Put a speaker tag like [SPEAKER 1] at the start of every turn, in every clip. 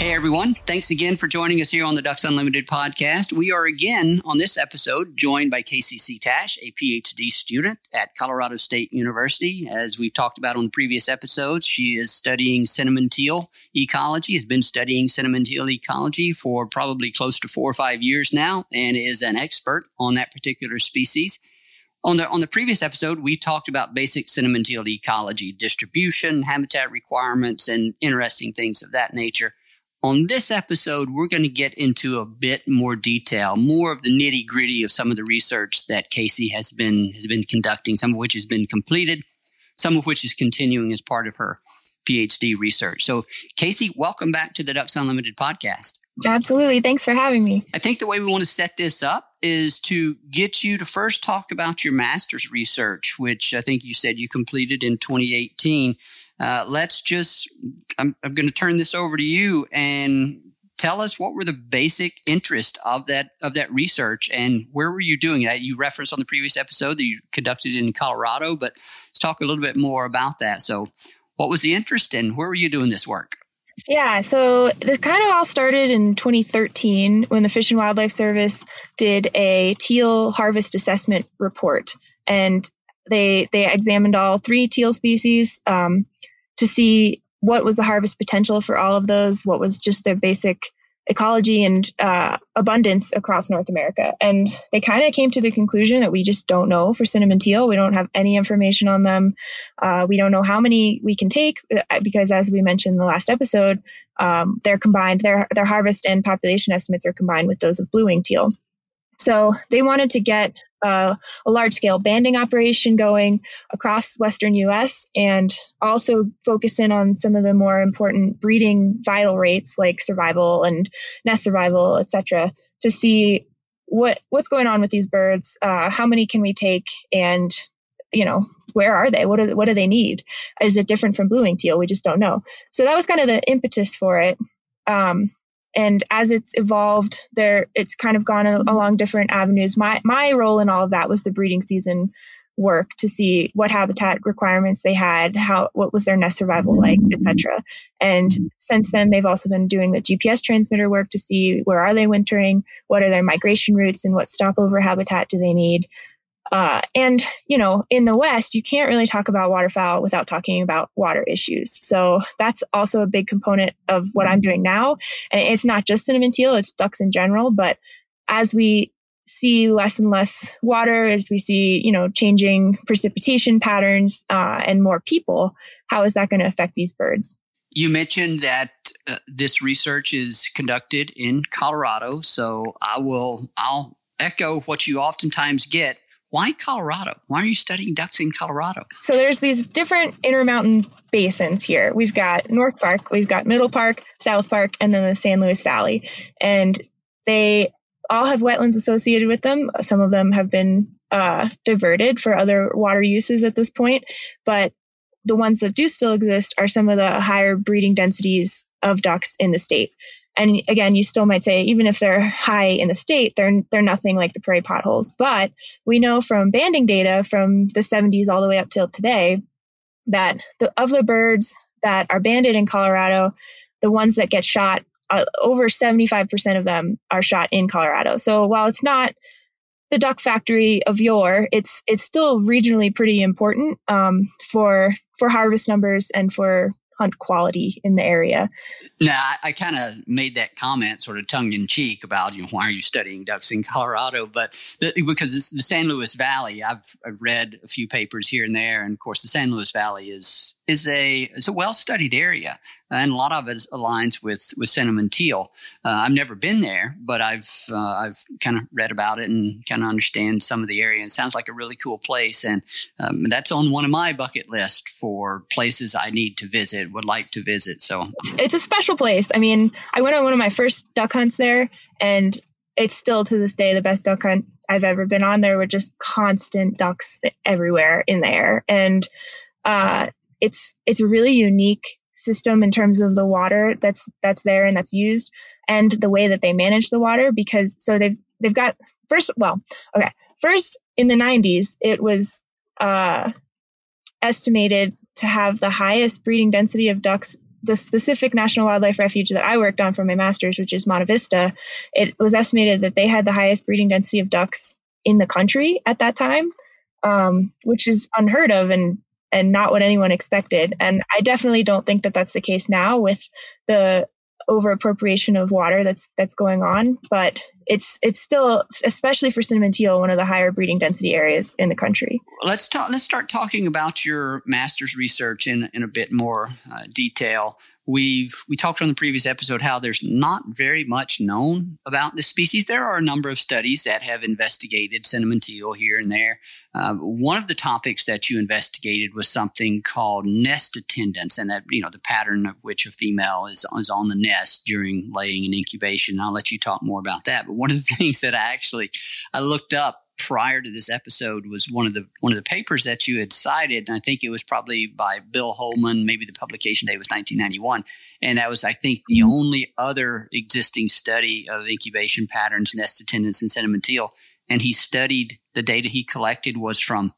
[SPEAKER 1] Hey everyone, thanks again for joining us here on the Ducks Unlimited podcast. We are again on this episode joined by Casey Setash, a PhD student at Colorado State University. As we've talked about on the previous episodes, she is studying cinnamon teal ecology, has been studying cinnamon teal ecology for probably close to four or five years now, and is an expert on that particular species. On the on the previous episode, we talked about basic cinnamon teal ecology, distribution, habitat requirements, and interesting things of that nature. On this episode, we're going to get into a bit more detail, more of the nitty gritty of some of the research that Casey has been has been conducting, some of which has been completed, some of which is continuing as part of her PhD research. So, Casey, welcome back to the Ducks Unlimited podcast.
[SPEAKER 2] Absolutely. Thanks for having me.
[SPEAKER 1] I think the way we want to set this up is to get you to first talk about your master's research, which I think you said you completed in 2018. Uh, let's just, I'm, I'm going to turn this over to you and tell us what were the basic interest of that of that research and where were you doing it you referenced on the previous episode that you conducted in colorado but let's talk a little bit more about that. So what was the interest and where were you doing this work?
[SPEAKER 2] Yeah, so this kind of all started in 2013 when the Fish and Wildlife Service did a teal harvest assessment report, and they they examined all three teal species um, to see what was the harvest potential for all of those, what was just their basic ecology and uh, abundance across North America. And they kind of came to the conclusion that we just don't know for cinnamon teal. We don't have any information on them. Uh, we don't know how many we can take uh, because, as we mentioned in the last episode, um, they're combined. Their their harvest and population estimates are combined with those of blue wing teal. So they wanted to get uh, a large scale banding operation going across Western US and also focus in on some of the more important breeding vital rates like survival and nest survival, et cetera, to see what what's going on with these birds, uh, how many can we take, and you know where are they? What do what do they need? Is it different from blue wing teal? We just don't know. So that was kind of the impetus for it. Um, and as it's evolved there it's kind of gone along different avenues. My my role in all of that was the breeding season work to see what habitat requirements they had how what was their nest survival like etc and since then they've also been doing the gps transmitter work to see where are they wintering what are their migration routes and what stopover habitat do they need uh, and, you know, in the West, you can't really talk about waterfowl without talking about water issues. So that's also a big component of what I'm doing now. And it's not just cinnamon teal, it's ducks in general. But as we see less and less water, as we see, you know, changing precipitation patterns uh, and more people, how is that going to affect these birds?
[SPEAKER 1] You mentioned that uh, this research is conducted in Colorado. So I will, I'll echo what you oftentimes get why Colorado? Why are you studying ducks in Colorado?
[SPEAKER 2] So there's these different intermountain basins here. We've got North Park, we've got Middle Park, South Park, and then the San Luis Valley. And they all have wetlands associated with them. Some of them have been uh, diverted for other water uses at this point, but the ones that do still exist are some of the higher breeding densities of ducks in the state. And again, you still might say, even if they're high in the state, they're they're nothing like the prairie potholes. But we know from banding data from the 70s all the way up till today that the, of the birds that are banded in Colorado, the ones that get shot, uh, over 75% of them are shot in Colorado. So while it's not the duck factory of yore, it's it's still regionally pretty important um, for for harvest numbers and for hunt quality in the area.
[SPEAKER 1] Now, I, I kind of made that comment sort of tongue in cheek about, you know, why are you studying ducks in Colorado? But the, because it's the San Luis Valley, I've, I've read a few papers here and there. And of course, the San Luis Valley is is a is a well studied area, and a lot of it aligns with with cinnamon teal. Uh, I've never been there, but I've uh, I've kind of read about it and kind of understand some of the area. It sounds like a really cool place, and um, that's on one of my bucket list for places I need to visit, would like to visit. So
[SPEAKER 2] it's a special place. I mean, I went on one of my first duck hunts there, and it's still to this day the best duck hunt I've ever been on. There were just constant ducks everywhere in there, and uh, it's it's a really unique system in terms of the water that's that's there and that's used and the way that they manage the water because so they've they've got first well okay first in the 90s it was uh, estimated to have the highest breeding density of ducks the specific national wildlife refuge that I worked on for my master's, which is Monte Vista, it was estimated that they had the highest breeding density of ducks in the country at that time, um, which is unheard of. And and not what anyone expected. And I definitely don't think that that's the case now with the over appropriation of water that's that's going on. But it's it's still, especially for cinnamon teal, one of the higher breeding density areas in the country.
[SPEAKER 1] Let's talk. Let's start talking about your master's research in in a bit more uh, detail. We've we talked on the previous episode how there's not very much known about this species. There are a number of studies that have investigated cinnamon teal here and there. Uh, one of the topics that you investigated was something called nest attendance, and that you know the pattern of which a female is is on the nest during laying and incubation. I'll let you talk more about that. But one of the things that I actually I looked up prior to this episode was one of the one of the papers that you had cited, and I think it was probably by Bill Hohman. Maybe the publication date was 1991, and that was, I think, the mm-hmm. only other existing study of incubation patterns, nest attendance, and cinnamon teal. And he studied the data he collected was from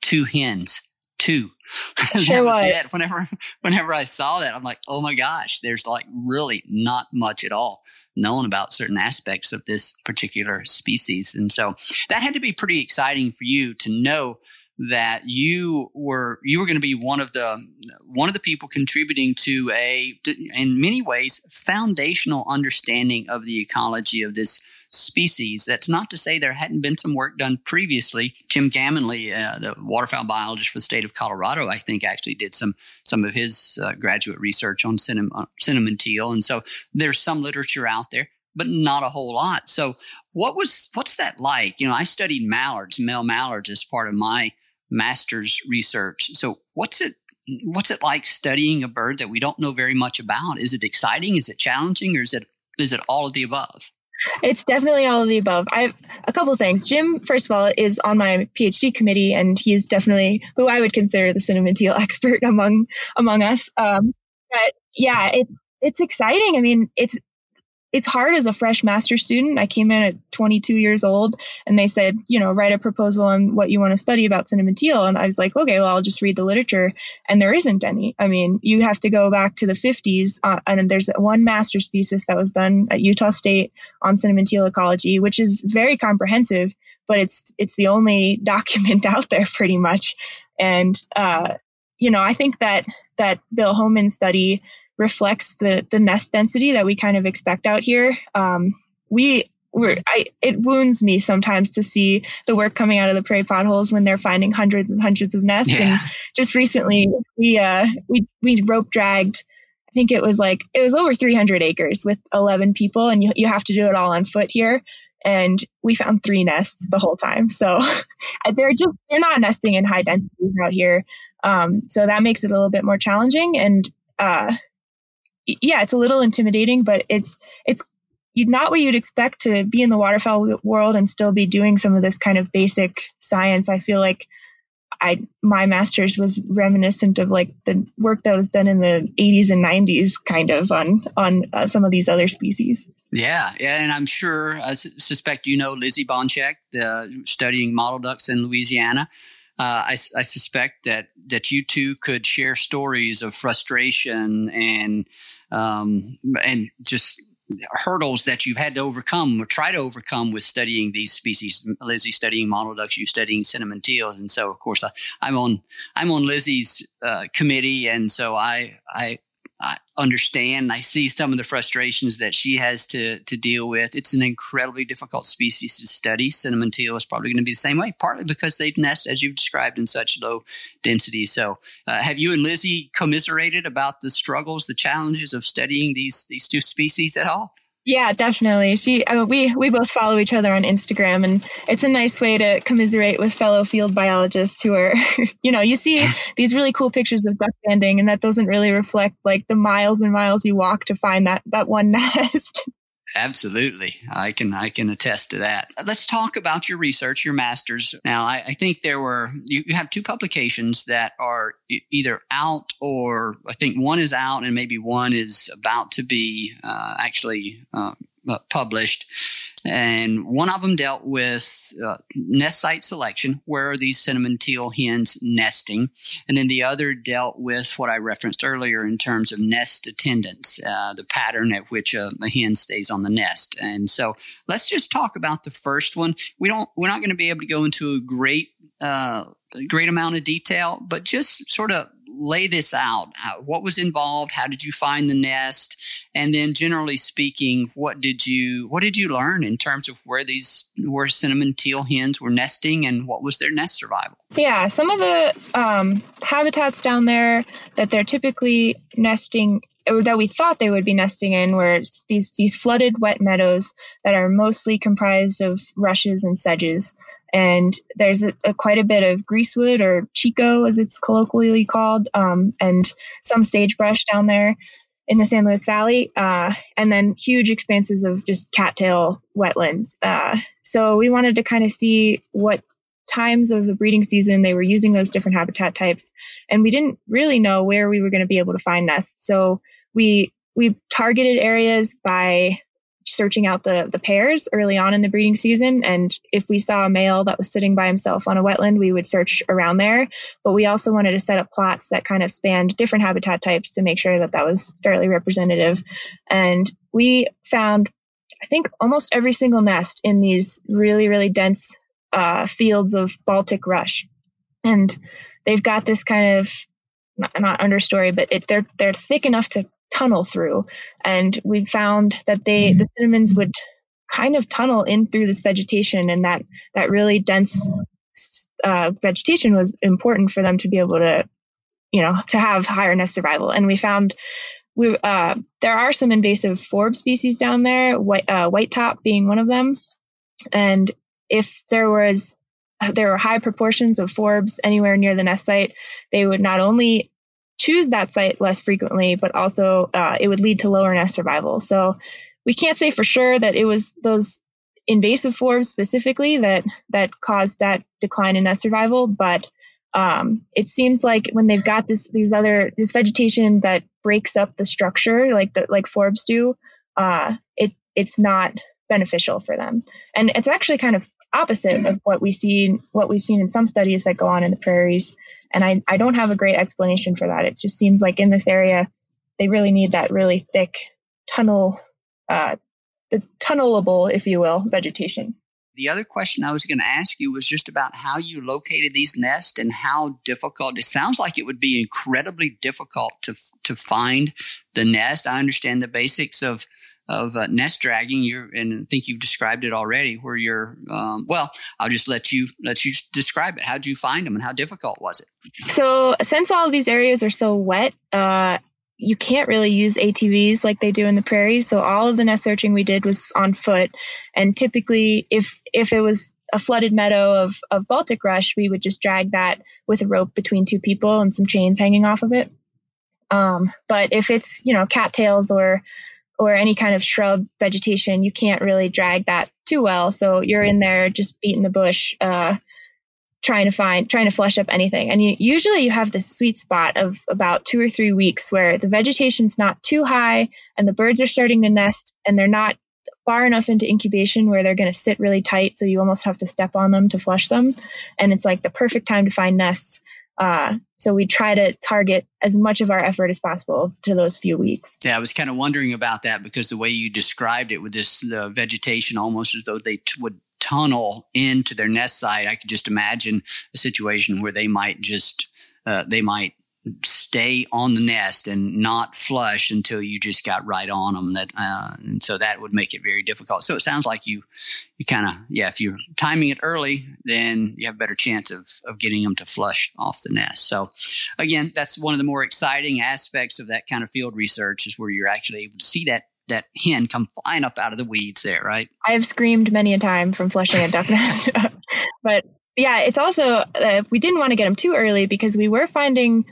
[SPEAKER 1] two hens, two. that was it. Whenever whenever I saw that, I'm like, oh my gosh, there's like really not much at all known about certain aspects of this particular species. And so that had to be pretty exciting for you to know that you were you were going to be one of the one of the people contributing to a in many ways foundational understanding of the ecology of this species. That's not to say there hadn't been some work done previously. Jim Gammonley, uh, the waterfowl biologist for the state of Colorado, I think actually did some some of his uh, graduate research on cinnamon, uh, cinnamon teal, and so there's some literature out there but not a whole lot. So what was what's that like? You know, I studied mallards, male mallards as part of my master's research. So what's it what's it like studying a bird that we don't know very much about? Is it exciting? Is it challenging or is it is it all of the above?
[SPEAKER 2] It's definitely all of the above. I have a couple things. Jim, first of all, is on my PhD committee, and he's definitely who I would consider the cinnamon teal expert among among us. Um, but yeah, it's it's exciting. I mean, it's it's hard as a fresh master student. I came in at 22 years old and they said, you know, write a proposal on what you want to study about cinnamon teal. And I was like, okay, well, I'll just read the literature. And there isn't any. I mean, you have to go back to the 50s. Uh, and there's one master's thesis that was done at Utah State on cinnamon teal ecology, which is very comprehensive, but it's, it's the only document out there pretty much. And, uh, you know, I think that, that Bill Hohman study reflects the the nest density that we kind of expect out here. Um, we we're, I, it wounds me sometimes to see the work coming out of the prairie potholes when they're finding hundreds and hundreds of nests. Yeah. And just recently, we uh, we we rope dragged. I think it was like it was over 300 acres with 11 people, and you you have to do it all on foot here. And we found three nests the whole time. So they're just they're not nesting in high densities out here. Um, so that makes it a little bit more challenging. And uh, yeah, it's a little intimidating, but it's it's not what you'd expect to be in the waterfowl world and still be doing some of this kind of basic science. I feel like I my master's was reminiscent of like the work that was done in the 80s and 90s, kind of on on uh, some of these other species.
[SPEAKER 1] Yeah, yeah, and I'm sure I suspect you know Lizzie Bonczek, studying mottled ducks in Louisiana uh, I, I, suspect that that you two could share stories of frustration and um, and just hurdles that you've had to overcome or try to overcome with studying these species. Lizzie studying mottled ducks, you studying cinnamon teals, and so of course I, am on I'm on Lizzie's uh, committee, and so I I understand. I see some of the frustrations that she has to to deal with. It's an incredibly difficult species to study. Cinnamon teal is probably going to be the same way, partly because they nest, as you've described, in such low density. So, uh, have you and Lizzie commiserated about the struggles, the challenges of studying these these two species at all?
[SPEAKER 2] Yeah, definitely. She, uh, we, we both follow each other on Instagram, and it's a nice way to commiserate with fellow field biologists who are, you know, you see these really cool pictures of duck banding, and that doesn't really reflect like the miles and miles you walk to find that that one nest.
[SPEAKER 1] Absolutely, I can I can attest to that. Let's talk about your research, your master's. Now, I, I think there were you, you, have two publications that are either out or I think one is out and maybe one is about to be uh, actually uh, uh, published, and one of them dealt with uh, nest site selection, where are these cinnamon teal hens nesting, and then the other dealt with what I referenced earlier in terms of nest attendance, uh, the pattern at which a, a, hen stays on the nest. And so, let's just talk about the first one. We don't, we're not going to be able to go into a great uh, great amount of detail, but just sort of lay this out. How, what was involved? How did you find the nest? And then, generally speaking, what did you what did you learn in terms of where these where cinnamon teal hens were nesting and what was their nest survival?
[SPEAKER 2] Yeah, some of the um, habitats down there that they're typically nesting or that we thought they would be nesting in were these these flooded wet meadows that are mostly comprised of rushes and sedges and there's a, a, quite a bit of greasewood or chico as it's colloquially called um, and some sagebrush down there in the san luis valley uh, and then huge expanses of just cattail wetlands uh, so we wanted to kind of see what times of the breeding season they were using those different habitat types and we didn't really know where we were going to be able to find nests. So we we targeted areas by searching out the the pairs early on in the breeding season. And if we saw a male that was sitting by himself on a wetland we would search around there. But we also wanted to set up plots that kind of spanned different habitat types to make sure that that was fairly representative. And we found i think almost every single nest in these really really dense uh, fields of baltic rush. And they've got this kind of not, not understory but it, they're they're thick enough to tunnel through. And we found that they, mm-hmm. the cinnamons would kind of tunnel in through this vegetation and that, that really dense uh, vegetation was important for them to be able to, you know, to have higher nest survival. And we found we, uh, there are some invasive forb species down there, white, uh, white top being one of them. And if there was there were high proportions of forbs anywhere near the nest site, they would not only choose that site less frequently, but also uh, it would lead to lower nest survival. So we can't say for sure that it was those invasive forbs specifically that that caused that decline in nest survival, but um, it seems like when they've got this these other this vegetation that breaks up the structure like the like forbs do, uh, it it's not beneficial for them, and it's actually kind of opposite of what we see what we've seen in some studies that go on in the prairies and I, I don't have a great explanation for that. It just seems like in this area, they really need that really thick tunnel, uh, the tunnelable, if you will, vegetation.
[SPEAKER 1] The other question I was going to ask you was just about how you located these nests and how difficult. It sounds like it would be incredibly difficult to to find the nest. I understand the basics of of uh, nest dragging. You're, and I think you've described it already. Where you're, um, well, I'll just let you let you describe it. How did you find them, and how difficult was it?
[SPEAKER 2] So, since all these areas are so wet, uh, you can't really use ATVs like they do in the prairies. So, all of the nest searching we did was on foot, and typically, if if it was a flooded meadow of, of Baltic rush, we would just drag that with a rope between two people and some chains hanging off of it. Um, but if it's, you know, cattails or or any kind of shrub vegetation, you can't really drag that too well. So you're in there just beating the bush, uh, trying to find, trying to flush up anything. And you, usually you have this sweet spot of about two or three weeks where the vegetation's not too high and the birds are starting to nest and they're not far enough into incubation where they're going to sit really tight. So you almost have to step on them to flush them. And it's like the perfect time to find nests. Uh, so we try to target as much of our effort as possible to those few weeks.
[SPEAKER 1] Yeah, I was kind of wondering about that because the way you described it with this vegetation almost as though they t- would tunnel into their nest site, I could just imagine a situation where they might just uh, they might stay on the nest and not flush until you just got right on them. That uh, and so that would make it very difficult. So it sounds like you you kind of yeah, if you're timing it early, then you have a better chance of of getting them to flush off the nest. So again, that's one of the more exciting aspects of that kind of field research is where you're actually able to see that that hen come flying up out of the weeds there, right?
[SPEAKER 2] I have screamed many a time from flushing a duck nest, but yeah, it's also uh, we didn't want to get them too early because we were finding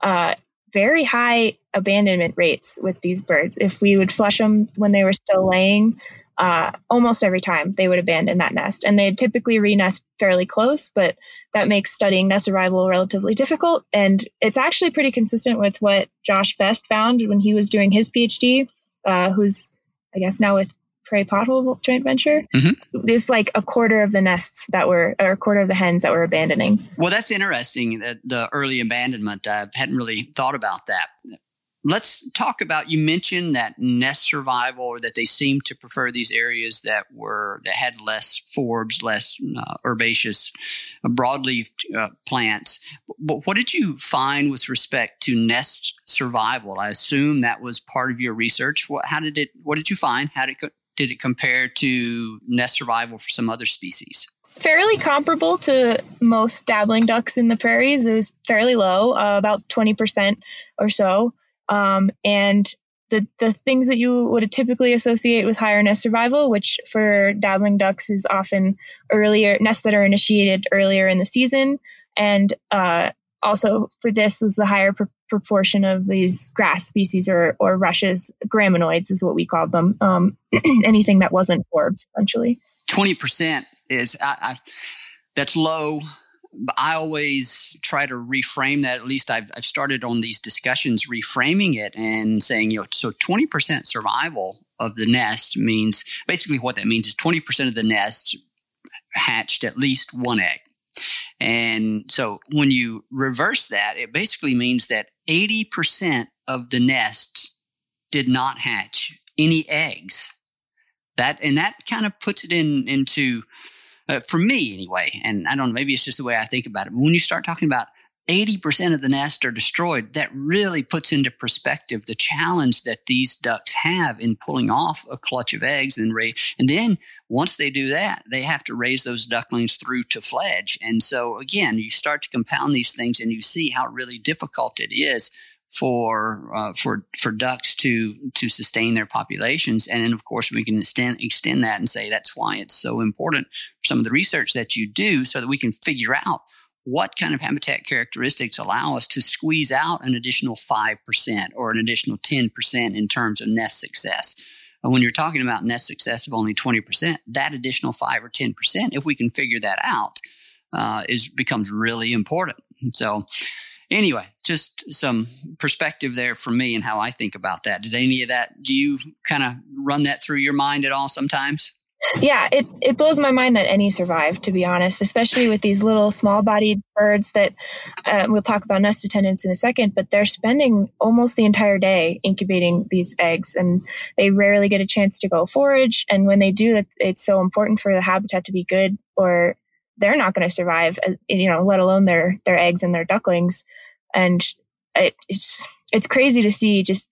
[SPEAKER 2] uh, very high abandonment rates with these birds. If we would flush them when they were still laying, uh, almost every time they would abandon that nest, and they typically re-nest fairly close. But that makes studying nest survival relatively difficult, and it's actually pretty consistent with what Josh Best found when he was doing his PhD, uh, who's I guess now with Prairie Pothole joint venture. Mm-hmm. There's like a quarter of the nests that were, or a quarter of the hens that were abandoning.
[SPEAKER 1] Well, that's interesting. That the early abandonment, I hadn't really thought about that. Let's talk about. You mentioned that nest survival, or that they seem to prefer these areas that were that had less forbs, less uh, herbaceous, uh, broadleaf uh, plants. But what did you find with respect to nest survival? I assume that was part of your research. What, how did it? What did you find? How did it did it compare to nest survival for some other species?
[SPEAKER 2] Fairly comparable to most dabbling ducks in the prairies. It was fairly low, uh, about 20% or so. Um, and the, the things that you would typically associate with higher nest survival, which for dabbling ducks is often earlier nests that are initiated earlier in the season, and uh, also for this was the higher pr- proportion of these grass species or, or rushes, graminoids is what we called them. Um, anything that wasn't forbs, essentially.
[SPEAKER 1] 20% is, I, I, that's low. I always try to reframe that. At least I've, I've started on these discussions reframing it and saying, you know, so 20% survival of the nest means basically what that means is 20% of the nest hatched at least one egg. And so when you reverse that, it basically means that 80% of the nests did not hatch any eggs. That and that kind of puts it in into uh, for me anyway. And I don't know, maybe it's just the way I think about it. But when you start talking about 80% of the nests are destroyed, that really puts into perspective the challenge that these ducks have in pulling off a clutch of eggs and raise. And then once they do that, they have to raise those ducklings through to fledge. And so again, you start to compound these things and you see how really difficult it is for uh, for for ducks to to sustain their populations and then of course we can extend extend that and say that's why it's so important some of the research that you do so that we can figure out what kind of habitat characteristics allow us to squeeze out an additional 5% or an additional 10% in terms of nest success. And when you're talking about nest success of only 20%, that additional 5 or 10%, if we can figure that out, uh, is becomes really important. So, anyway, just some perspective there for me and how I think about that. Did any of that, do you kind of run that through your mind at all sometimes?
[SPEAKER 2] Yeah, it, it blows my mind that any survive, to be honest, especially with these little small bodied birds that uh, we'll talk about nest attendants in a second, but they're spending almost the entire day incubating these eggs and they rarely get a chance to go forage. And when they do, it's, it's so important for the habitat to be good or they're not going to survive, uh, you know, let alone their, their eggs and their ducklings. And it, it's, it's crazy to see just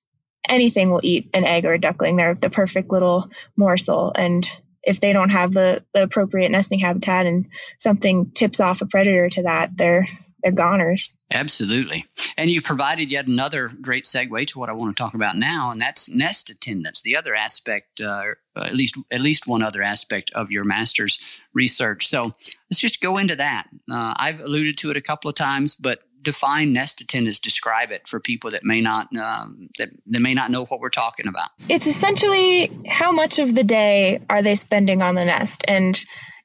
[SPEAKER 2] anything will eat an egg or a duckling. They're the perfect little morsel. And if they don't have the, the appropriate nesting habitat and something tips off a predator to that, they're they're goners.
[SPEAKER 1] Absolutely. And you provided yet another great segue to what I want to talk about now, and that's nest attendance. The other aspect, uh, at least at least one other aspect of your master's research. So let's just go into that. Uh, I've alluded to it a couple of times, but define nest attendance describe it for people that may not um, that, that may not know what we're talking about.
[SPEAKER 2] It's essentially how much of the day are they spending on the nest? And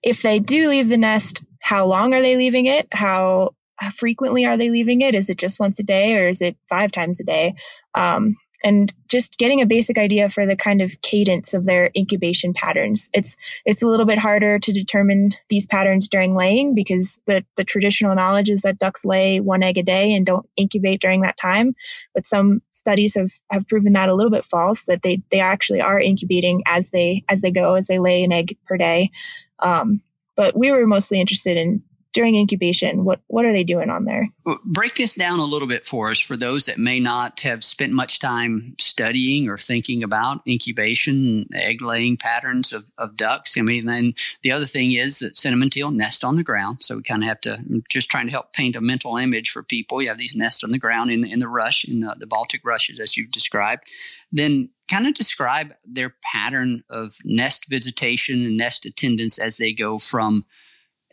[SPEAKER 2] if they do leave the nest how long are they leaving it? How, frequently are they leaving it? Is it just once a day or is it five times a day? Um, and just getting a basic idea for the kind of cadence of their incubation patterns. It's it's a little bit harder to determine these patterns during laying because the, the traditional knowledge is that ducks lay one egg a day and don't incubate during that time. But some studies have, have proven that a little bit false, that they, they actually are incubating as they as they go, as they lay an egg per day. Um, but we were mostly interested in during incubation? What what are they doing on there?
[SPEAKER 1] Break this down a little bit for us for those that may not have spent much time studying or thinking about incubation, egg laying patterns of, of ducks. I mean, then the other thing is that cinnamon teal nest on the ground. So we kind of have to just trying to help paint a mental image for people. You have these nests on the ground in the, in the rush, in the, the Baltic rushes, as you've described. Then kind of describe their pattern of nest visitation and nest attendance as they go from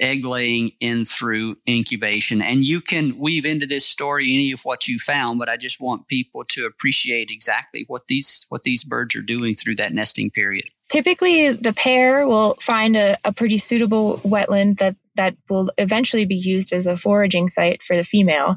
[SPEAKER 1] egg laying in through incubation. And you can weave into this story any of what you found, but I just want people to appreciate exactly what these what these birds are doing through that nesting period.
[SPEAKER 2] Typically the pair will find a, a pretty suitable wetland that that will eventually be used as a foraging site for the female.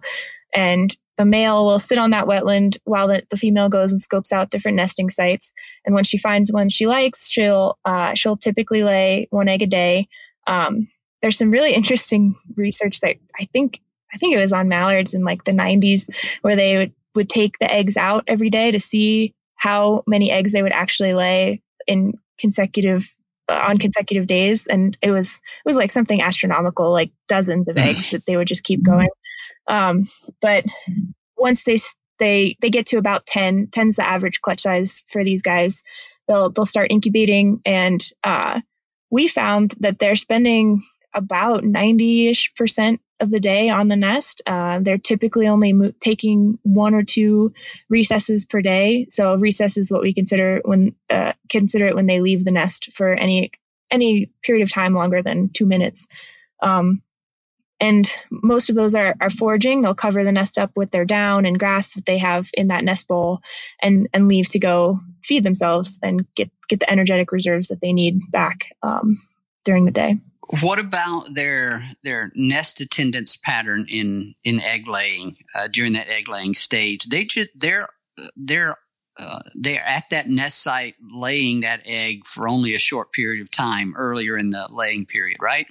[SPEAKER 2] And the male will sit on that wetland while the, the female goes and scopes out different nesting sites. And when she finds one she likes, she'll uh, she'll typically lay one egg a day. Um, there's some really interesting research that I think I think it was on mallards in like the 90s where they would, would take the eggs out every day to see how many eggs they would actually lay in consecutive uh, on consecutive days. And it was it was like something astronomical like dozens of eggs that they would just keep going. Um, but once they they they get to about 10 10's the average clutch size for these guys. They'll they'll start incubating and uh, we found that they're spending about 90-ish percent of the day on the nest. Uh, they're typically only mo- taking one or two recesses per day. So recess is what we consider when uh, consider it when they leave the nest for any any period of time longer than two minutes. Um, and most of those are, are foraging. They'll cover the nest up with their down and grass that they have in that nest bowl, and and leave to go feed themselves and get get the energetic reserves that they need back um, during the day.
[SPEAKER 1] What about their their nest attendance pattern in in egg laying uh, during that egg laying stage? They just they're they're uh, they're at that nest site laying that egg for only a short period of time earlier in the laying period, right?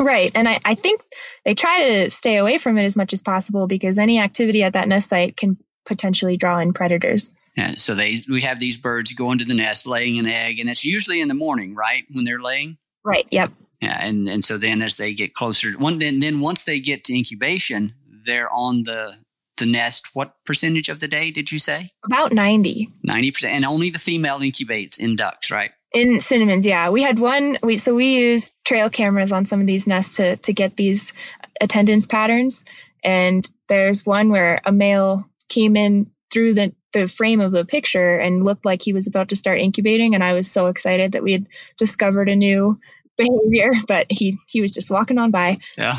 [SPEAKER 2] Right. And I, I think they try to stay away from it as much as possible because any activity at that nest site can potentially draw in predators.
[SPEAKER 1] Yeah, so they we have these birds going to the nest, laying an egg, and it's usually in the morning, right, when they're laying.
[SPEAKER 2] Right. Yep.
[SPEAKER 1] Yeah, and and so then as they get closer, one then then once they get to incubation, they're on the the nest. What percentage of the day did you say?
[SPEAKER 2] About ninety.
[SPEAKER 1] Ninety percent, and only the female incubates in ducks, right?
[SPEAKER 2] In cinnamons, yeah. We had one. We so we use trail cameras on some of these nests to to get these attendance patterns, and there's one where a male came in through the the frame of the picture and looked like he was about to start incubating and i was so excited that we had discovered a new behavior, but he he was just walking on by.
[SPEAKER 1] Yeah.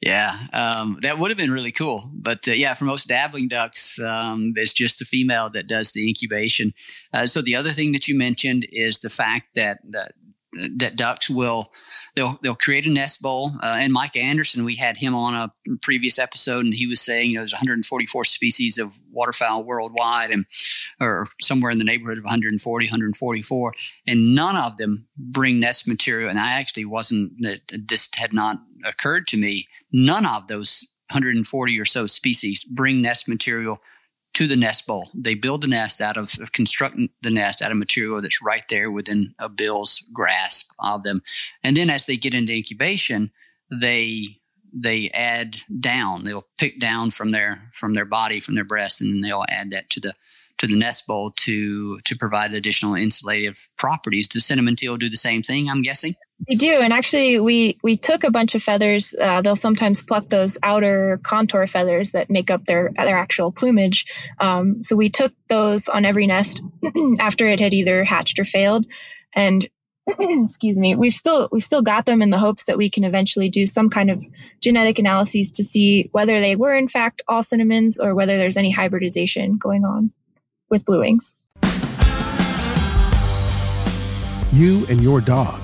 [SPEAKER 1] Yeah, um, that would have been really cool. But uh, yeah, for most dabbling ducks, um, it's just the female that does the incubation. Uh, so the other thing that you mentioned is the fact that that that ducks will they'll they'll create a nest bowl. Uh, and Mike Anderson, we had him on a previous episode, and he was saying you know there's 144 species of waterfowl worldwide, and or somewhere in the neighborhood of 140, 144, and none of them bring nest material. And I actually wasn't this had not occurred to me. None of those 140 or so species bring nest material to the nest bowl. They build the nest out of construct the nest out of material that's right there within a bill's grasp of them. And then as they get into incubation, they they add down. They'll pick down from their from their body, from their breast, and then they'll add that to the to the nest bowl to to provide additional insulative properties. Does cinnamon teal do the same thing? I'm guessing.
[SPEAKER 2] They do, and actually, we we took a bunch of feathers. Uh, they'll sometimes pluck those outer contour feathers that make up their their actual plumage. Um, so we took those on every nest after it had either hatched or failed, and excuse me, we've still we've still got them in the hopes that we can eventually do some kind of genetic analyses to see whether they were in fact all cinnamons or whether there's any hybridization going on with blue wings.
[SPEAKER 3] You and your dog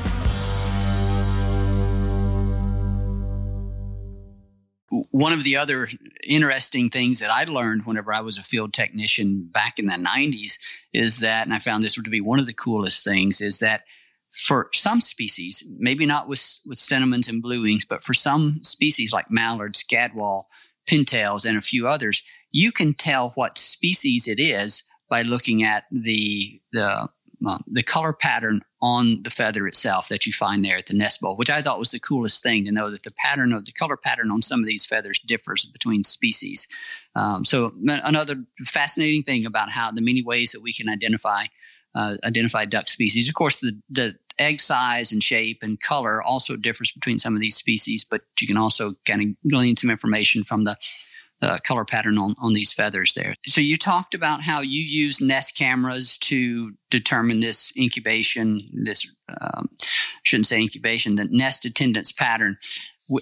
[SPEAKER 1] one of the other interesting things that I learned whenever I was a field technician back in the 90s is that, and I found this to be one of the coolest things, is that for some species, maybe not with, with cinnamons and blue wings, but for some species like mallards, gadwall, pintails, and a few others, you can tell what species it is by looking at the the um, the color pattern on the feather itself that you find there at the nest bowl, which I thought was the coolest thing to know that the pattern of the color pattern on some of these feathers differs between species. Um, so another fascinating thing about how the many ways that we can identify uh, identify duck species. Of course, the the egg size and shape and color also differs between some of these species, but you can also kind of glean some information from the uh, color pattern on, on these feathers there. So you talked about how you use Nest cameras to determine this incubation, this um, shouldn't say incubation, the nest attendance pattern.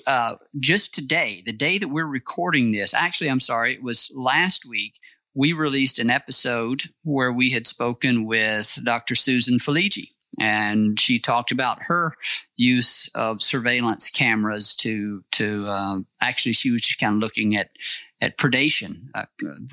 [SPEAKER 1] Uh, just today, the day that we're recording this, actually, I'm sorry, it was last week, we released an episode where we had spoken with Dr. Susan Felege and she talked about her use of surveillance cameras to to uh, actually she was just kind of looking at at predation, uh,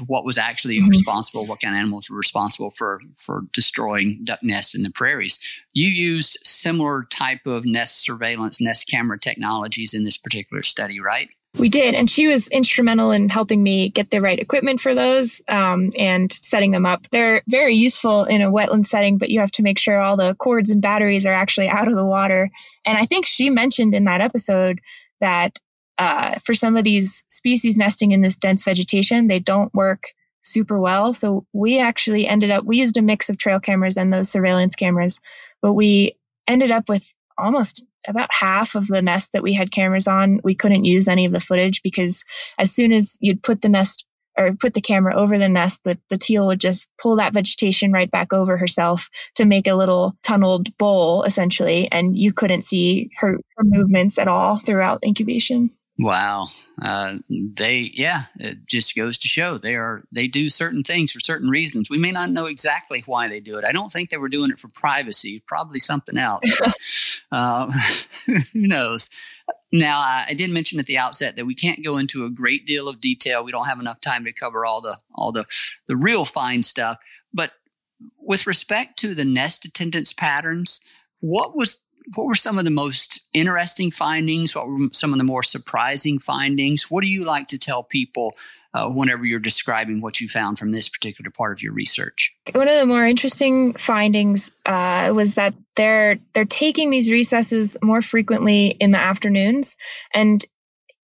[SPEAKER 1] what was actually mm-hmm. responsible, what kind of animals were responsible for for destroying duck nests in the prairies. You used similar type of nest surveillance, nest camera technologies in this particular study, right?
[SPEAKER 2] We did, and she was instrumental in helping me get the right equipment for those um, and setting them up. They're very useful in a wetland setting, but you have to make sure all the cords and batteries are actually out of the water. And I think she mentioned in that episode that uh, for some of these species nesting in this dense vegetation, they don't work super well. So we actually ended up, we used a mix of trail cameras and those surveillance cameras, but we ended up with almost about half of the nest that we had cameras on, we couldn't use any of the footage because as soon as you'd put the nest or put the camera over the nest, the, the teal would just pull that vegetation right back over herself to make a little tunneled bowl essentially. And you couldn't see her, her movements at all throughout incubation.
[SPEAKER 1] Wow. Uh, they, yeah, it just goes to show they are, they do certain things for certain reasons. We may not know exactly why they do it. I don't think they were doing it for privacy, probably something else. But, uh, who knows? Now, I did mention at the outset that we can't go into a great deal of detail. We don't have enough time to cover all the, all the, the real fine stuff. But with respect to the nest attendance patterns, what was what were some of the most interesting findings? What were some of the more surprising findings? What do you like to tell people uh, whenever you're describing what you found from this particular part of your research?
[SPEAKER 2] One of the more interesting findings uh, was that they're they're taking these recesses more frequently in the afternoons, and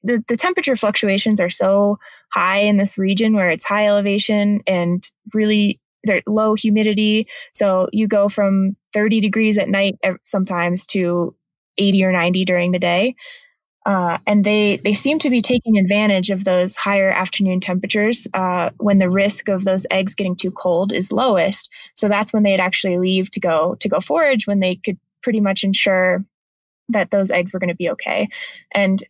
[SPEAKER 2] the, the temperature fluctuations are so high in this region where it's high elevation and really low humidity. So you go from 30 degrees at night sometimes to 80 or 90 during the day. Uh, and they, they seem to be taking advantage of those higher afternoon temperatures uh, when the risk of those eggs getting too cold is lowest. So that's when they'd actually leave to go to go forage when they could pretty much ensure that those eggs were going to be okay. And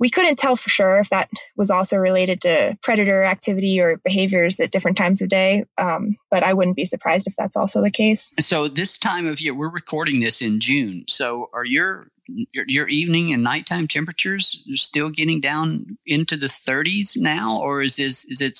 [SPEAKER 2] we couldn't tell for sure if that was also related to predator activity or behaviors at different times of day, um, but I wouldn't be surprised if that's also the case.
[SPEAKER 1] So this time of year, we're recording this in June. So are your your, your evening and nighttime temperatures still getting down into the 30s now, or is this is it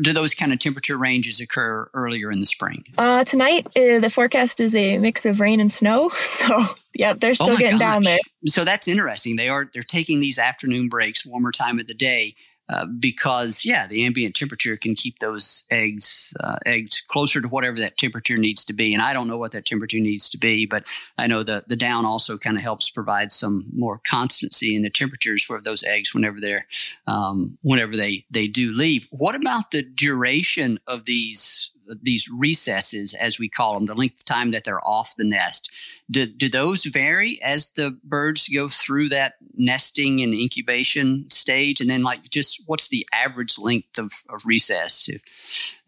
[SPEAKER 1] do those kind of temperature ranges occur earlier in the spring?
[SPEAKER 2] Uh, tonight, uh, the forecast is a mix of rain and snow. So, yep, they're still oh getting gosh. down there.
[SPEAKER 1] So that's interesting. They are they're taking these afternoon breaks, warmer time of the day, uh, because yeah, the ambient temperature can keep those eggs uh, eggs closer to whatever that temperature needs to be. And I don't know what that temperature needs to be, but I know the the down also kind of helps provide some more constancy in the temperatures for those eggs whenever they're um, whenever they they do leave. What about the duration of these these recesses, as we call them, the length of time that they're off the nest. Do, do those vary as the birds go through that nesting and incubation stage? And then, like, just what's the average length of, of recess, if,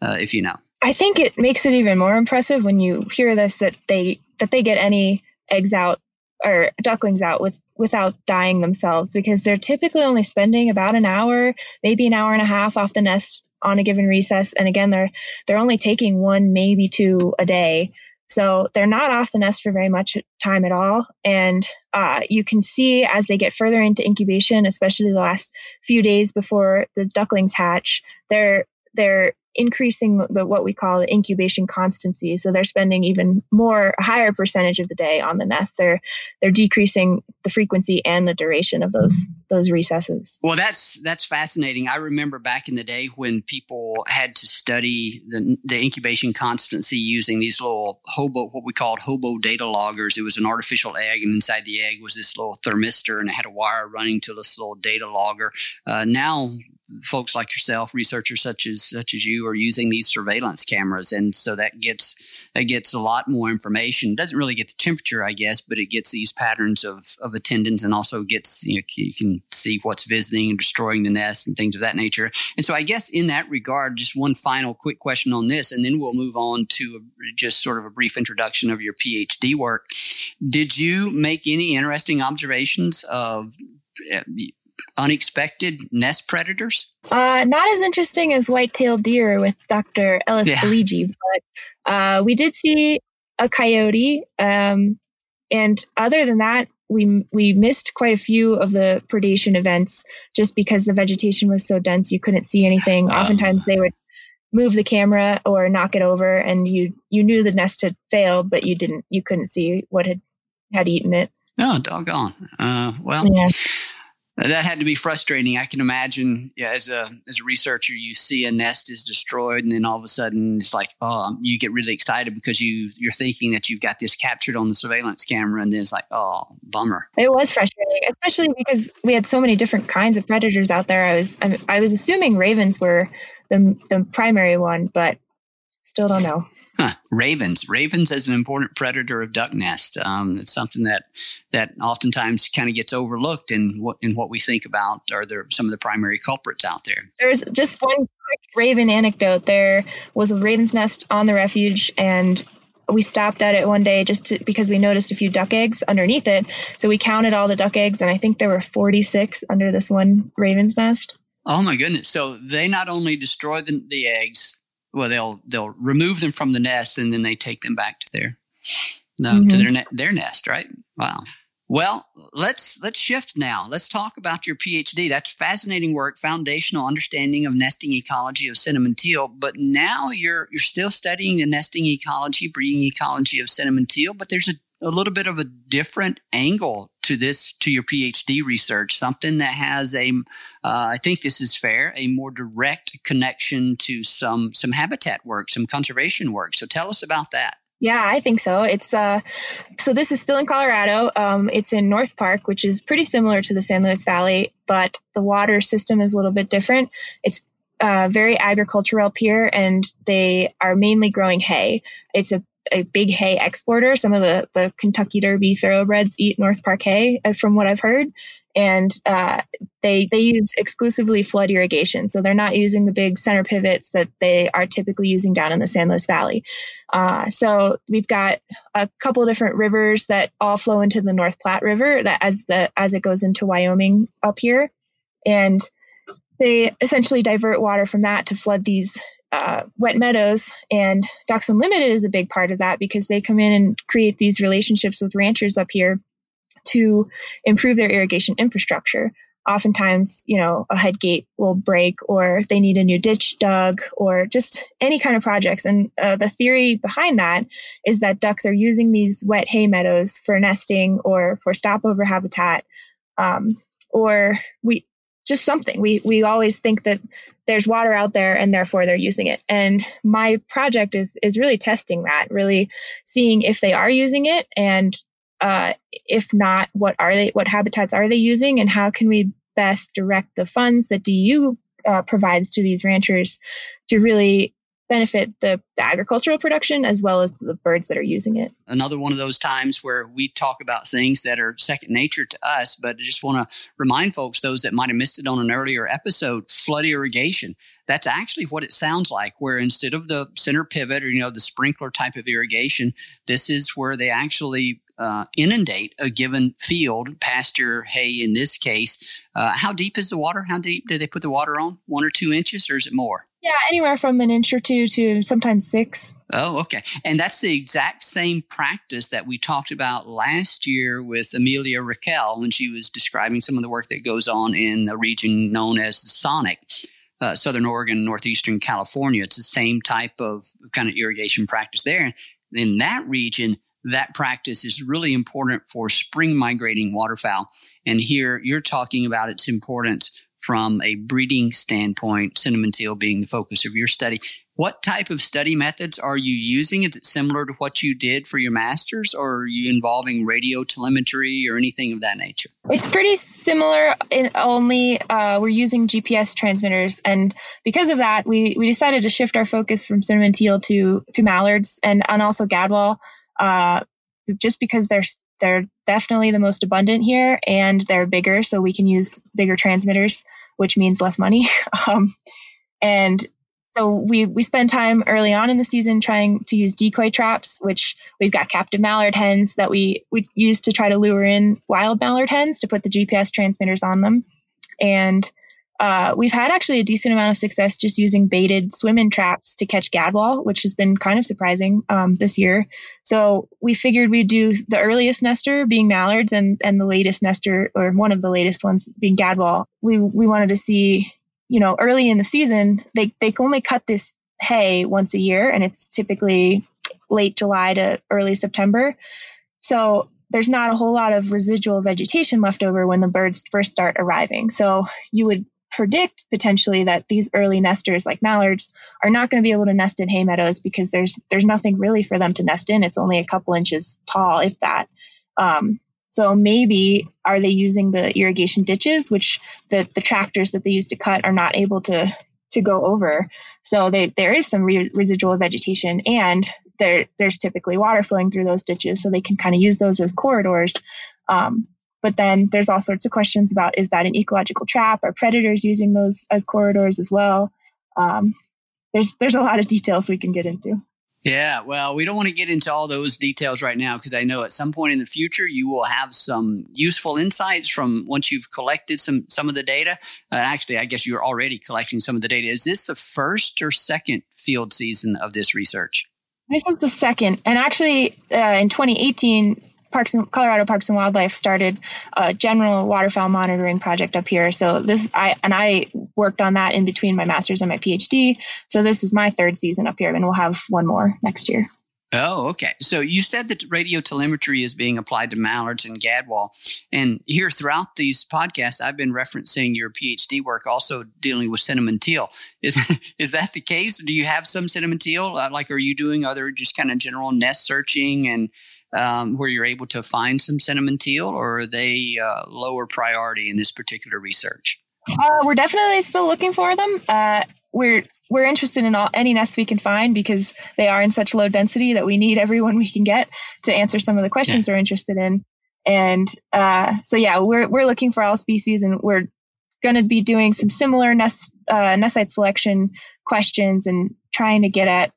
[SPEAKER 1] uh, if you know?
[SPEAKER 2] I think it makes it even more impressive when you hear this that they that they get any eggs out or ducklings out with without dying themselves because they're typically only spending about an hour, maybe an hour and a half off the nest on a given recess and again they're they're only taking one maybe two a day So they're not off the nest for very much time at all. And uh, you can see as they get further into incubation, especially the last few days before the ducklings hatch, they're they're increasing the what we call the incubation constancy. So they're spending even more higher percentage of the day on the nest. They're they're decreasing the frequency and the duration of those those recesses.
[SPEAKER 1] Well, that's that's fascinating. I remember back in the day when people had to study the the incubation constancy using these little hobo what we called hobo data loggers. It was an artificial egg, and inside the egg was this little thermistor, and it had a wire running to this little data logger. Uh, now folks like yourself, researchers such as such as you, are using these surveillance cameras, and so that gets that gets a lot more information. It doesn't really get the temperature, I guess, but it gets these patterns of of attendance, and also gets you, know, you can see what's visiting and destroying the nest and things of that nature. And so, I guess in that regard, just one final quick question on this, and then we'll move on to a, just sort of a brief introduction of your PhD work. Did you make any interesting observations of eh, unexpected nest predators?
[SPEAKER 2] Uh, not as interesting as white-tailed deer with Dr. Ellis yeah. but uh, we did see a coyote. Um, and other than that, we we missed quite a few of the predation events just because the vegetation was so dense you couldn't see anything. Um, Oftentimes they would move the camera or knock it over, and you you knew the nest had failed, but you didn't you couldn't see what had had eaten it.
[SPEAKER 1] Oh, doggone! Uh, well, yeah that had to be frustrating. I can imagine yeah, as a as a researcher, you see a nest is destroyed, and then all of a sudden it's like, oh, um, you get really excited because you you're thinking that you've got this captured on the surveillance camera, and then it's like, oh, bummer.
[SPEAKER 2] It was frustrating, especially because we had so many different kinds of predators out there. I was I, I was assuming ravens were the the primary one, but still don't know.
[SPEAKER 1] Huh. Ravens. Ravens as an important predator of duck nest. Um, it's something that that oftentimes kind of gets overlooked in what in what we think about are there some of the primary culprits out there.
[SPEAKER 2] There's just one quick raven anecdote. There was a raven's nest on the refuge, and we stopped at it one day just to, because we noticed a few duck eggs underneath it. So we counted all the duck eggs, and I think there were 46 under this one raven's nest.
[SPEAKER 1] Oh my goodness! So they not only destroy the, the eggs, well they'll they'll remove them from the nest and then they take them back to their no, mm-hmm. to their ne- their nest right? Wow. Well let's let's shift now. Let's talk about your phd that's fascinating work foundational understanding of nesting ecology of cinnamon teal but now you're you're still studying the nesting ecology breeding ecology of cinnamon teal but there's a, a little bit of a different angle to this to your PhD research, something that has a, uh, I think this is fair, a more direct connection to some some habitat work, some conservation work. So tell us about that.
[SPEAKER 2] Yeah, I think so. It's uh, so this is still in Colorado. Um, it's in North Park, which is pretty similar to the San Luis Valley, but the water system is a little bit different. It's uh, very agricultural here, and they are mainly growing hay. It's a a big hay exporter. Some of the, the Kentucky Derby thoroughbreds eat North Park hay, uh, from what I've heard. And uh, they they use exclusively flood irrigation, so they're not using the big center pivots that they are typically using down in the San Luis Valley. Uh, so we've got a couple different rivers that all flow into the North Platte River that as the as it goes into Wyoming up here, and they essentially divert water from that to flood these uh, wet meadows and ducks unlimited is a big part of that because they come in and create these relationships with ranchers up here to improve their irrigation infrastructure. Oftentimes you know a head gate will break or they need a new ditch dug or just any kind of projects. And uh, the theory behind that is that ducks are using these wet hay meadows for nesting or for stopover habitat um, or we just something. We we always think that there's water out there and therefore they're using it. And my project is is really testing that, really seeing if they are using it and uh, if not, what are they? What habitats are they using, and how can we best direct the funds that DU uh, provides to these ranchers to really benefit the, the, agricultural production as well as the birds that are using it.
[SPEAKER 1] Another one of those times where we talk about things that are second nature to us, but I just want to remind folks, those that might have missed it on an earlier episode, flood irrigation. That's actually what it sounds like, where instead of the center pivot or, you know, the sprinkler type of irrigation, this is where they actually uh, inundate a given field, pasture, hay in this case. Uh, how deep is the water? How deep do they put the water on? One or two inches, or is it more?
[SPEAKER 2] Yeah, anywhere from an inch or two to sometimes 2006.
[SPEAKER 1] Oh, okay. And that's the exact same practice that we talked about last year with Amelia Raquel when she was describing some of the work that goes on in a region known as the SONEC. Uh, Southern Oregon, Northeastern California. It's the same type of kind of irrigation practice there. In that region, that practice is really important for spring migrating waterfowl. And here you're talking about its importance from a breeding standpoint, cinnamon teal being the focus of your study. What type of study methods are you using? Is it similar to what you did for your master's, or are you involving radio telemetry or anything of that nature?
[SPEAKER 2] It's pretty similar, in only uh, we're using GPS transmitters, and because of that, we we decided to shift our focus from cinnamon teal to to mallards and and also gadwall, uh, just because they're they're definitely the most abundant here and they're bigger, so we can use bigger transmitters, which means less money. um, and so we we spend time early on in the season trying to use decoy traps, which we've got captive mallard hens that we we use to try to lure in wild mallard hens to put the GPS transmitters on them, and uh, we've had actually a decent amount of success just using baited swim-in traps to catch gadwall, which has been kind of surprising um, this year. So we figured we'd do the earliest nester being mallards and and the latest nester or one of the latest ones being gadwall. We we wanted to see, you know, early in the season they they only cut this hay once a year, and it's typically late July to early September. So there's not a whole lot of residual vegetation left over when the birds first start arriving. So you would predict potentially that these early nesters like mallards are not going to be able to nest in hay meadows because there's there's nothing really for them to nest in. It's only a couple inches tall, if that. Um, so maybe are they using the irrigation ditches, which the the tractors that they use to cut are not able to to go over. So they, there is some re- residual vegetation, and there there's typically water flowing through those ditches, so they can kind of use those as corridors. Um, but then there's all sorts of questions about is that an ecological trap? Are predators using those as corridors as well? Um, there's there's a lot of details we can get into.
[SPEAKER 1] Yeah, well, we don't want to get into all those details right now because I know at some point in the future you will have some useful insights from once you've collected some some of the data. Uh, actually, I guess you're already collecting some of the data. Is this the first or second field season of this research?
[SPEAKER 2] This is the second, and actually, uh, in 2018, Parks and Colorado Parks and Wildlife started a general waterfowl monitoring project up here. So this I and I worked on that in between my master's and my PhD. So this is my third season up here, and we'll have one more next year.
[SPEAKER 1] Oh, okay. So you said that radio telemetry is being applied to mallards and gadwall. And here throughout these podcasts, I've been referencing your PhD work also dealing with cinnamon teal. Is, is that the case? Do you have some cinnamon teal? Uh, like, are you doing other just kind of general nest searching and um, where you're able to find some cinnamon teal, or are they uh, lower priority in this particular research?
[SPEAKER 2] Uh, we're definitely still looking for them. Uh, we're we're interested in all, any nests we can find because they are in such low density that we need everyone we can get to answer some of the questions yeah. we're interested in. And uh, so, yeah, we're we're looking for all species, and we're going to be doing some similar nest uh, nest site selection questions and trying to get at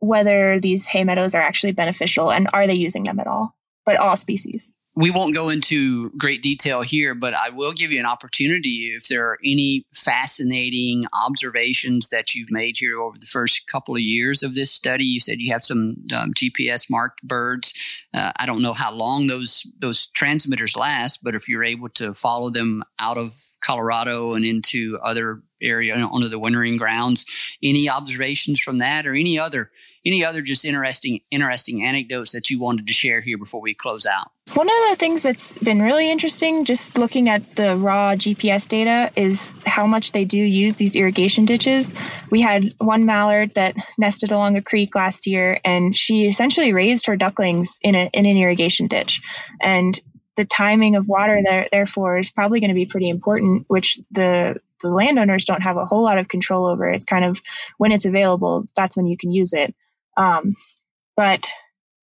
[SPEAKER 2] whether these hay meadows are actually beneficial and are they using them at all, but all species.
[SPEAKER 1] We won't go into great detail here, but I will give you an opportunity if there are any fascinating observations that you've made here over the first couple of years of this study. You said you have some um, GPS marked birds. Uh, I don't know how long those those transmitters last, but if you're able to follow them out of Colorado and into other area onto the wintering grounds. Any observations from that, or any other any other just interesting interesting anecdotes that you wanted to share here before we close out?
[SPEAKER 2] One of the things that's been really interesting, just looking at the raw GPS data, is how much they do use these irrigation ditches. We had one mallard that nested along a creek last year, and she essentially raised her ducklings in, a, in an irrigation ditch. And the timing of water there, therefore is probably going to be pretty important, which the the landowners don't have a whole lot of control over. It's kind of when it's available, that's when you can use it. Um, but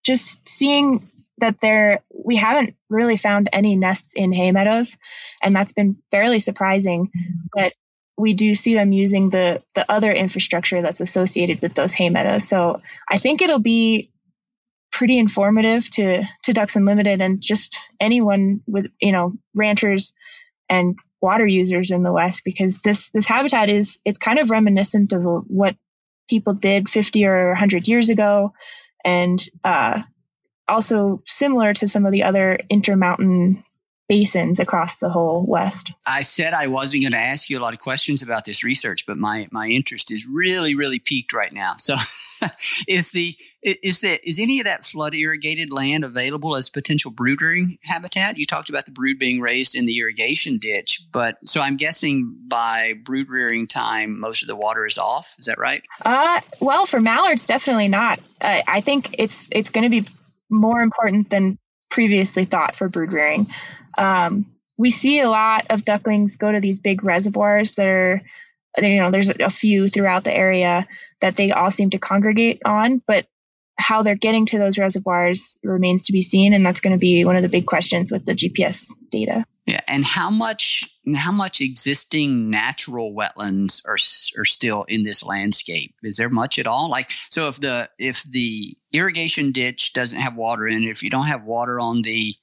[SPEAKER 2] just seeing that there, we haven't really found any nests in hay meadows, and that's been fairly surprising. But we do see them using the the other infrastructure that's associated with those hay meadows. So I think it'll be pretty informative to to Ducks Unlimited and just anyone with you know ranchers and water users in the West because this this habitat is it's kind of reminiscent of what people did 50 or 100 years ago. And uh, also similar to some of the other intermountain basins across the whole West.
[SPEAKER 1] I said I wasn't going to ask you a lot of questions about this research, but my my interest is really really piqued right now. So, is the is the is any of that flood irrigated land available as potential brooding habitat? You talked about the brood being raised in the irrigation ditch, but so I'm guessing by brood rearing time, most of the water is off. Is that right?
[SPEAKER 2] Uh, well, for mallards, definitely not. Uh, I think it's it's going to be more important than previously thought for brood rearing. Um, we see a lot of ducklings go to these big reservoirs that are, you know, there's a few throughout the area that they all seem to congregate on, but how they're getting to those reservoirs remains to be seen, and that's going to be one of the big questions with the GPS data.
[SPEAKER 1] Yeah, and how much how much existing natural wetlands are are still in this landscape? Is there much at all? Like, so if the if the irrigation ditch doesn't have water in it, if you don't have water on the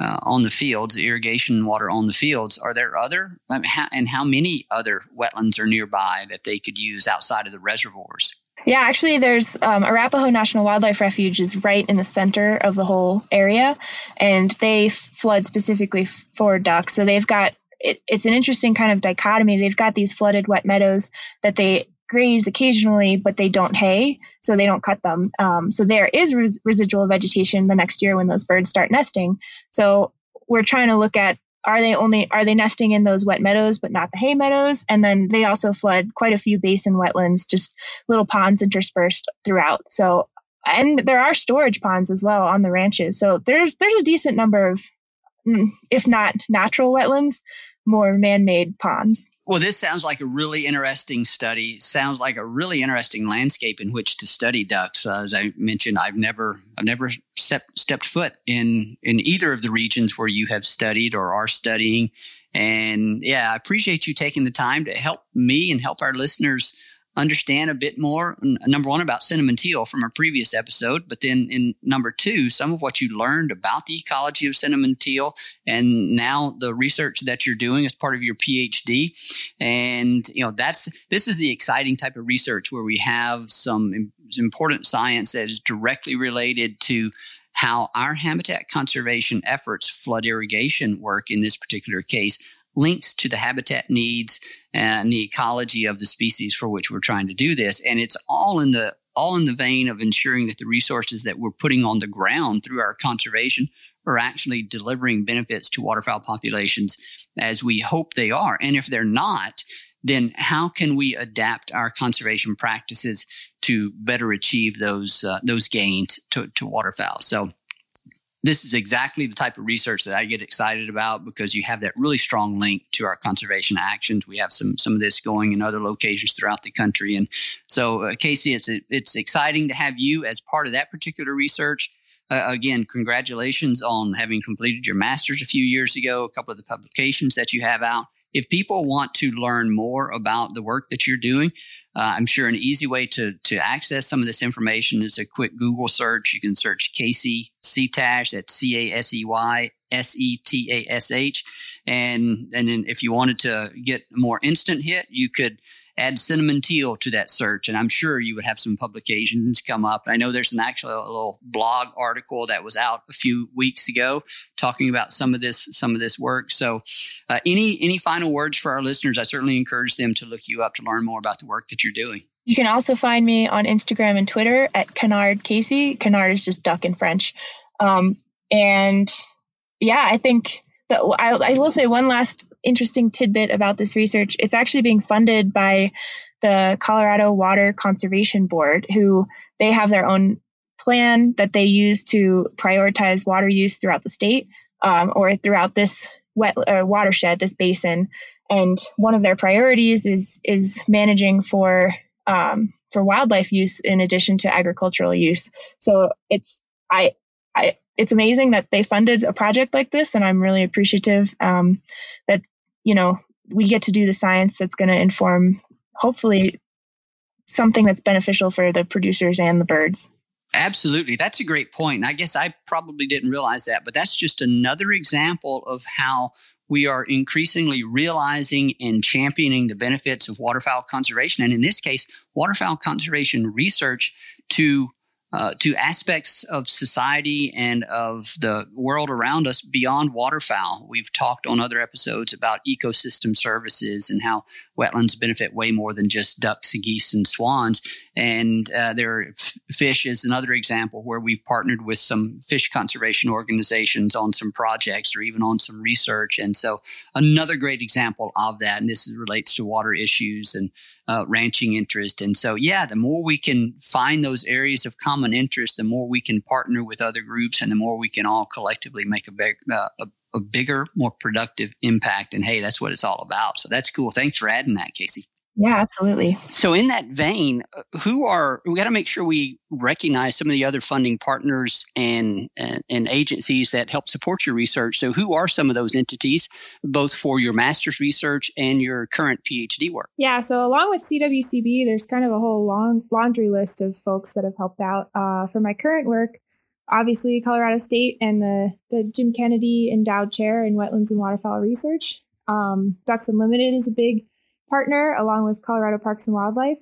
[SPEAKER 1] uh, on the fields, irrigation water on the fields. Are there other, I mean, how, and how many other wetlands are nearby that they could use outside of the reservoirs?
[SPEAKER 2] Yeah, actually, there's um, National Wildlife Refuge is right in the center of the whole area, and they flood specifically for ducks. So they've got it, it's an interesting kind of dichotomy. They've got these flooded wet meadows that they graze occasionally, but they don't hay, so they don't cut them. Um, so there is res- residual vegetation the next year when those birds start nesting. So we're trying to look at are they only are they nesting in those wet meadows but not the hay meadows and then they also flood quite a few basin wetlands just little ponds interspersed throughout so and there are storage ponds as well on the ranches so there's there's a decent number of mm, if not natural wetlands more man-made ponds
[SPEAKER 1] well, this sounds like a really interesting study. Sounds like a really interesting landscape in which to study ducks. Uh, as I mentioned, I've never, I've never stepped, stepped foot in in either of the regions where you have studied or are studying. And yeah, I appreciate you taking the time to help me and help our listeners understand a bit more number one about cinnamon teal from a previous episode but then in number two some of what you learned about the ecology of cinnamon teal and now the research that you're doing as part of your phd and you know that's this is the exciting type of research where we have some important science that is directly related to how our habitat conservation efforts flood irrigation work in this particular case links to the habitat needs and the ecology of the species for which we're trying to do this. And it's all in the all in the vein of ensuring that the resources that we're putting on the ground through our conservation are actually delivering benefits to waterfowl populations as we hope they are. And if they're not, then how can we adapt our conservation practices to better achieve those uh, those gains to, to waterfowl? So this is exactly the type of research that I get excited about because you have that really strong link to our conservation actions. We have some some of this going in other locations throughout the country, and so uh, Casey, it's it's exciting to have you as part of that particular research. Uh, again, congratulations on having completed your master's a few years ago. A couple of the publications that you have out. If people want to learn more about the work that you're doing, uh, I'm sure an easy way to, to access some of this information is a quick Google search. You can search Casey Setash, that's C A S E Y S E T A S H. And, and then if you wanted to get a more instant hit, you could add cinnamon teal to that search, and I'm sure you would have some publications come up. I know there's an actual a little blog article that was out a few weeks ago talking about some of this some of this work. So, uh, any any final words for our listeners? I certainly encourage them to look you up to learn more about the work that you're doing.
[SPEAKER 2] You can also find me on Instagram and Twitter at Canard Casey. Canard is just duck in French. Um, and yeah, I think that I, I will say one last interesting tidbit about this research. It's actually being funded by the Colorado Water Conservation Board, who they have their own plan that they use to prioritize water use throughout the state um, or throughout this wet uh, watershed, this basin. And one of their priorities is is managing for um, for wildlife use in addition to agricultural use. So it's I I it's amazing that they funded a project like this, and I'm really appreciative um, that you know we get to do the science that's going to inform, hopefully, something that's beneficial for the producers and the birds.
[SPEAKER 1] Absolutely. That's a great point. I guess I probably didn't realize that, but that's just another example of how we are increasingly realizing and championing the benefits of waterfowl conservation. And in this case, waterfowl conservation research to uh, to aspects of society and of the world around us beyond waterfowl. We've talked on other episodes about ecosystem services and how wetlands benefit way more than just ducks, and geese, and swans. And uh, there, fish is another example where we've partnered with some fish conservation organizations on some projects or even on some research. And so, another great example of that. And this relates to water issues and uh, ranching interest. And so, yeah, the more we can find those areas of common interest, the more we can partner with other groups, and the more we can all collectively make a big, uh, a, a bigger, more productive impact. And hey, that's what it's all about. So that's cool. Thanks for adding that, Casey.
[SPEAKER 2] Yeah, absolutely.
[SPEAKER 1] So, in that vein, uh, who are we got to make sure we recognize some of the other funding partners and, and, and agencies that help support your research. So, who are some of those entities, both for your master's research and your current PhD work?
[SPEAKER 4] Yeah. So, along with CWCB, there's kind of a whole long laundry list of folks that have helped out. Uh, for my current work, obviously Colorado State and the the Jim Kennedy Endowed Chair in Wetlands and Waterfowl Research. Um, Ducks Unlimited is a big partner along with Colorado Parks and Wildlife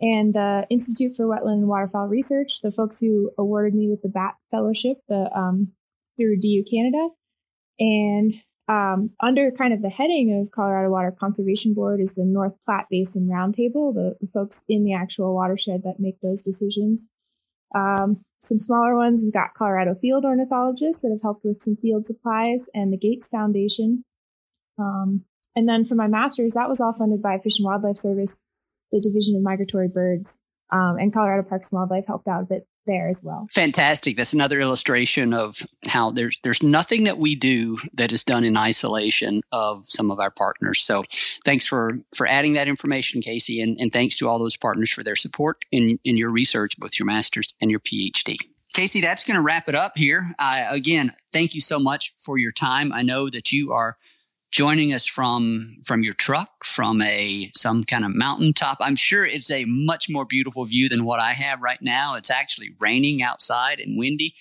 [SPEAKER 4] and the Institute for Wetland and Waterfowl Research, the folks who awarded me with the Batt Fellowship the, um, through DU Canada. And um, under kind of the heading of Colorado Water Conservation Board is the North Platte Basin Roundtable, the, the folks in the actual watershed that make those decisions. Um, some smaller ones, we've got Colorado field ornithologists that have helped with some field supplies and the Gates Foundation. Um, and then for my master's, that was all funded by Fish and Wildlife Service, the Division of Migratory Birds, um, and Colorado Parks and Wildlife helped out a bit there as well.
[SPEAKER 1] Fantastic. That's another illustration of how there's there's nothing that we do that is done in isolation of some of our partners. So thanks for for adding that information, Casey, and, and thanks to all those partners for their support in, in your research, both your master's and your PhD. Casey, that's going to wrap it up here. Uh, again, thank you so much for your time. I know that you are joining us from from your truck from a some kind of mountaintop. I'm sure it's a much more beautiful view than what i have right now. It's actually raining outside and windy.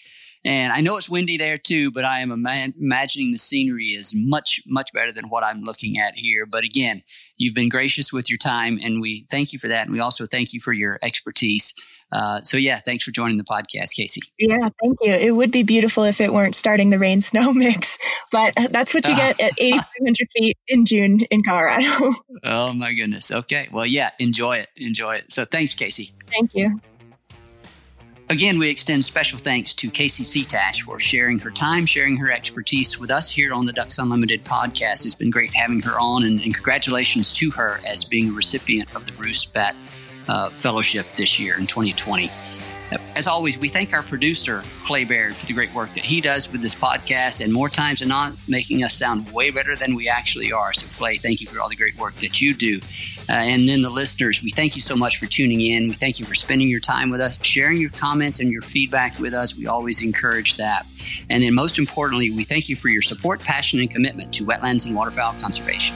[SPEAKER 1] And i know it's windy there too but i am ima- imagining the scenery is much much better than what i'm looking at here. But again you've been gracious with your time and we thank you for that. And we also thank you for your expertise uh, so yeah, thanks for joining the podcast, Casey.
[SPEAKER 2] Yeah, thank you. It would be beautiful if it weren't starting the rain snow mix, but that's what you get at 8,500 feet in June in Colorado.
[SPEAKER 1] oh my goodness. Okay. Well, yeah, enjoy it. Enjoy it. So thanks, Casey.
[SPEAKER 2] Thank you.
[SPEAKER 1] Again, we extend special thanks to Casey Setash for sharing her time, sharing her expertise with us here on the Ducks Unlimited podcast. It's been great having her on, and, and congratulations to her as being a recipient of the Bruce Batt uh, Fellowship this year in 2020. As always, we thank our producer, Clay Baird, for the great work that he does with this podcast and more times than not, making us sound way better than we actually are. So, Clay, thank you for all the great work that you do. Uh, and then the listeners, we thank you so much for tuning in. We thank you for spending your time with us, sharing your comments and your feedback with us. We always encourage that. And then, most importantly, we thank you for your support, passion, and commitment to wetlands and waterfowl conservation.